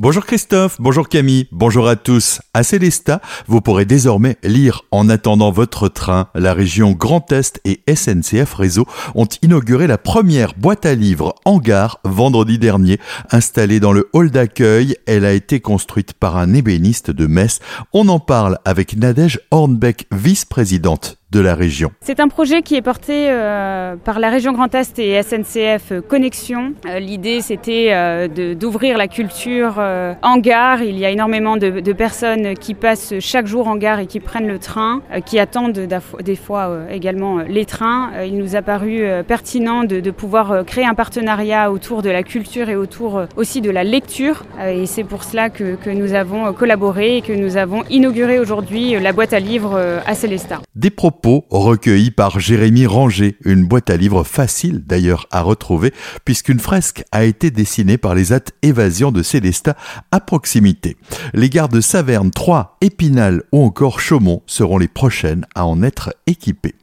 Bonjour Christophe, bonjour Camille, bonjour à tous. À Célestat, vous pourrez désormais lire en attendant votre train. La région Grand Est et SNCF Réseau ont inauguré la première boîte à livres en gare vendredi dernier. Installée dans le hall d'accueil, elle a été construite par un ébéniste de Metz. On en parle avec Nadège Hornbeck, vice-présidente de la région. C'est un projet qui est porté euh, par la région Grand Est et SNCF Connexion. Euh, l'idée, c'était euh, d'ouvrir la culture en gare. Il y a énormément de, de, personnes qui passent chaque jour en gare et qui prennent le train, qui attendent des fois également les trains. il nous a paru pertinent de, de, pouvoir créer un partenariat autour de la culture et autour aussi de la lecture. et c'est pour cela que, que, nous avons collaboré et que nous avons inauguré aujourd'hui la boîte à livres à Célestat. Des propos recueilli par Jérémy Ranger, une boîte à livres facile d'ailleurs à retrouver puisqu'une fresque a été dessinée par les attes Évasion de Célestat à proximité. Les gares de Saverne, Troyes, Épinal ou encore Chaumont seront les prochaines à en être équipées.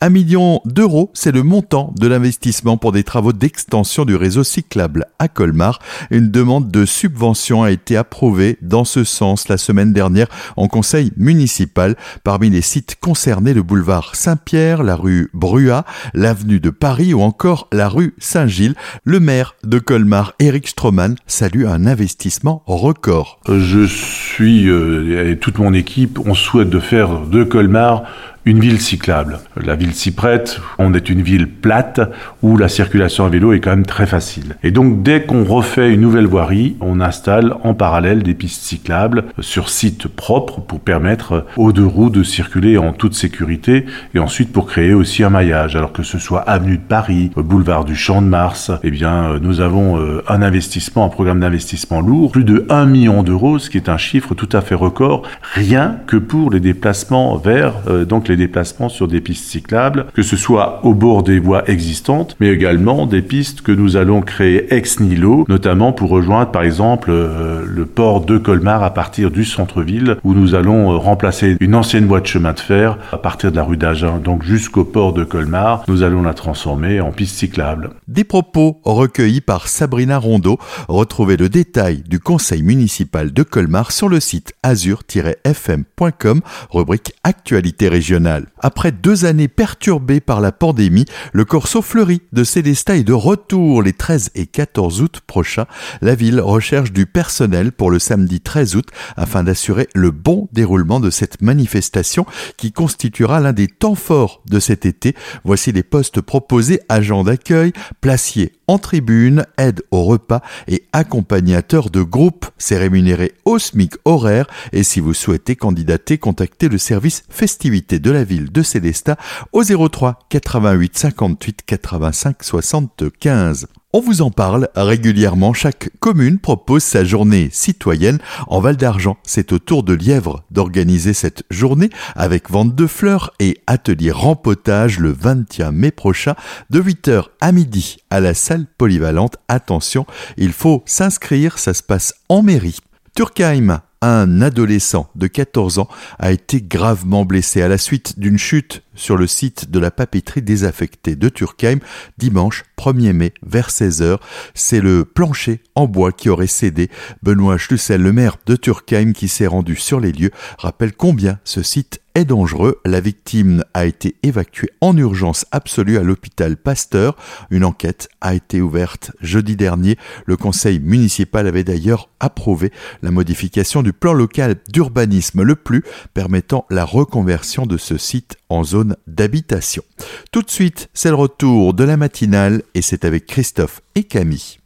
Un million d'euros, c'est le montant de l'investissement pour des travaux d'extension du réseau cyclable à Colmar. Une demande de subvention a été approuvée dans ce sens la semaine dernière en conseil municipal. Parmi les sites concernés, le boulevard Saint-Pierre, la rue Bruat, l'avenue de Paris ou encore la rue Saint-Gilles. Le maire de Colmar, Eric Stroman, salue un investissement record. Je suis, euh, et toute mon équipe, on souhaite de faire de Colmar une ville cyclable. La ville s'y prête, on est une ville plate où la circulation à vélo est quand même très facile. Et donc dès qu'on refait une nouvelle voirie, on installe en parallèle des pistes cyclables sur site propre pour permettre aux deux roues de circuler en toute sécurité et ensuite pour créer aussi un maillage. Alors que ce soit avenue de Paris, boulevard du Champ de Mars, eh bien nous avons euh, un investissement, un programme d'investissement lourd, plus de 1 million d'euros, ce qui est un chiffre tout à fait record, rien que pour les déplacements vers euh, donc les déplacements sur des pistes cyclables, que ce soit au bord des voies existantes, mais également des pistes que nous allons créer ex nihilo, notamment pour rejoindre par exemple euh, le port de Colmar à partir du centre-ville, où nous allons euh, remplacer une ancienne voie de chemin de fer à partir de la rue d'Agen, donc jusqu'au port de Colmar, nous allons la transformer en piste cyclable. Des propos recueillis par Sabrina Rondeau. Retrouvez le détail du conseil municipal de Colmar sur le site azur-fm.com, rubrique Actualité régionale. Après deux années perturbées par la pandémie, le Corso Fleuri de Célestat est de retour les 13 et 14 août prochains. La ville recherche du personnel pour le samedi 13 août afin d'assurer le bon déroulement de cette manifestation qui constituera l'un des temps forts de cet été. Voici les postes proposés agents d'accueil, placiers en tribune, aide au repas et accompagnateur de groupe. C'est rémunéré au SMIC horaire et si vous souhaitez candidater, contactez le service festivité de la ville de Célestat au 03 88 58 85 75. On vous en parle régulièrement. Chaque commune propose sa journée citoyenne. En Val d'Argent, c'est au tour de Lièvre d'organiser cette journée avec vente de fleurs et atelier rempotage le 21 mai prochain de 8h à midi à la salle polyvalente. Attention, il faut s'inscrire, ça se passe en mairie. Turkheim, un adolescent de 14 ans a été gravement blessé à la suite d'une chute sur le site de la papeterie désaffectée de Turkheim dimanche 1er mai vers 16h. C'est le plancher en bois qui aurait cédé. Benoît Schlussel, le maire de Turkheim qui s'est rendu sur les lieux, rappelle combien ce site est dangereux. La victime a été évacuée en urgence absolue à l'hôpital Pasteur. Une enquête a été ouverte jeudi dernier. Le conseil municipal avait d'ailleurs approuvé la modification du plan local d'urbanisme le plus permettant la reconversion de ce site en zone d'habitation. Tout de suite, c'est le retour de la matinale et c'est avec Christophe et Camille.